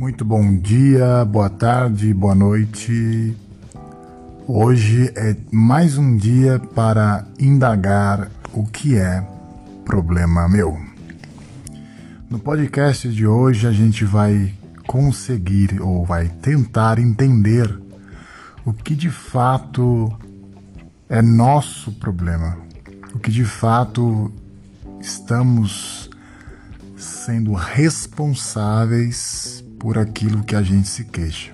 Muito bom dia, boa tarde, boa noite. Hoje é mais um dia para indagar o que é problema meu. No podcast de hoje a gente vai conseguir ou vai tentar entender o que de fato é nosso problema, o que de fato estamos sendo responsáveis por aquilo que a gente se queixa.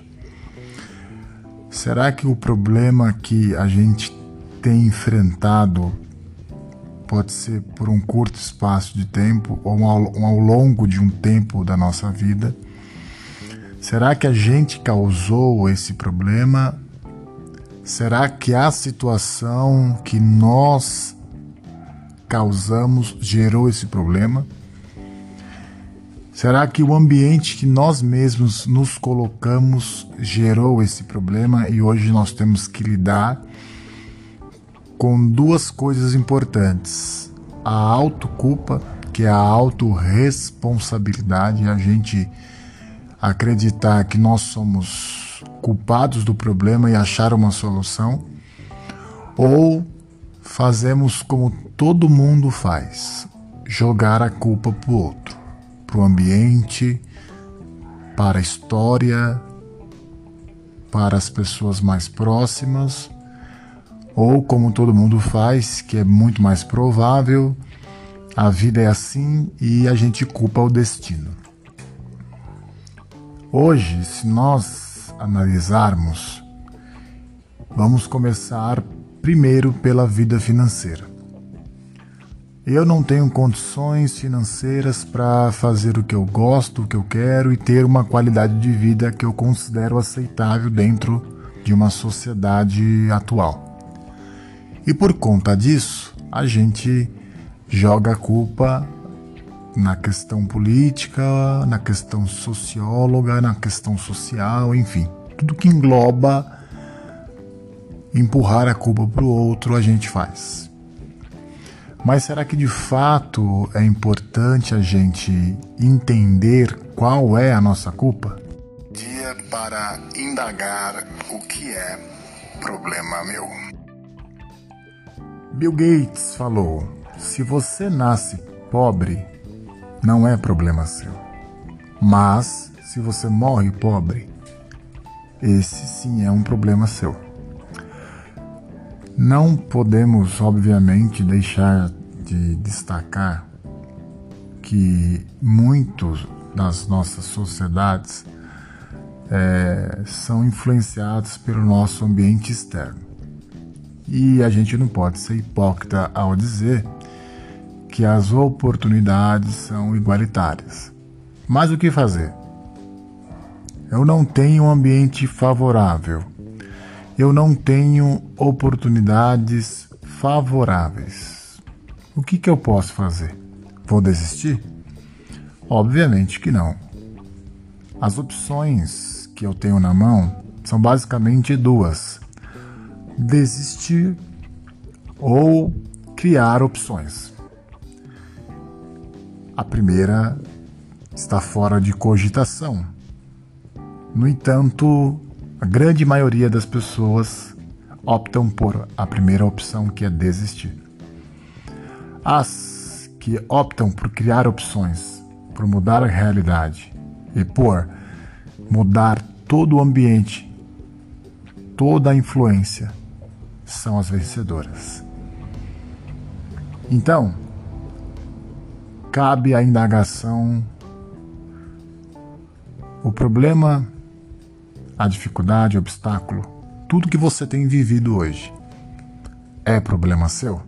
Será que o problema que a gente tem enfrentado pode ser por um curto espaço de tempo ou ao, longo de um tempo da nossa vida? Será que a gente causou esse problema? Será que a situação que nós causamos gerou esse problema? Será que o ambiente que nós mesmos nos colocamos gerou esse problema? E hoje nós temos que lidar com duas coisas importantes: a autoculpa, que é a autorresponsabilidade, a gente acreditar que nós somos culpados do problema e achar uma solução, ou fazemos como todo mundo faz, jogar a culpa para o outro para o ambiente, para a história, para as pessoas mais próximas, ou como todo mundo faz, que é muito mais provável, a vida é assim e a gente culpa o destino. Hoje, se nós analisarmos, vamos começar primeiro pela vida financeira. Eu não tenho condições financeiras para fazer o que eu gosto, o que eu quero e ter uma qualidade de vida que eu considero aceitável dentro de uma sociedade atual. E por conta disso, a gente joga a culpa na questão política, na questão socióloga, na questão social, enfim, tudo que engloba empurrar a culpa para o outro a gente faz. Mas será que de fato é importante a gente entender qual é a nossa culpa? Dia para indagar o que é problema meu. Bill Gates falou: se você nasce pobre, não é problema seu. Mas se você morre pobre, esse sim é um problema seu. Não podemos, obviamente, deixar de destacar que muitos das nossas sociedades é, são influenciados pelo nosso ambiente externo. E a gente não pode ser hipócrita ao dizer que as oportunidades são igualitárias. Mas o que fazer? Eu não tenho um ambiente favorável eu não tenho oportunidades favoráveis. O que, que eu posso fazer? Vou desistir? Obviamente que não. As opções que eu tenho na mão são basicamente duas: desistir ou criar opções. A primeira está fora de cogitação. No entanto, a grande maioria das pessoas optam por a primeira opção, que é desistir. As que optam por criar opções, por mudar a realidade e por mudar todo o ambiente, toda a influência, são as vencedoras. Então, cabe a indagação. O problema a dificuldade, o obstáculo, tudo que você tem vivido hoje, é problema seu?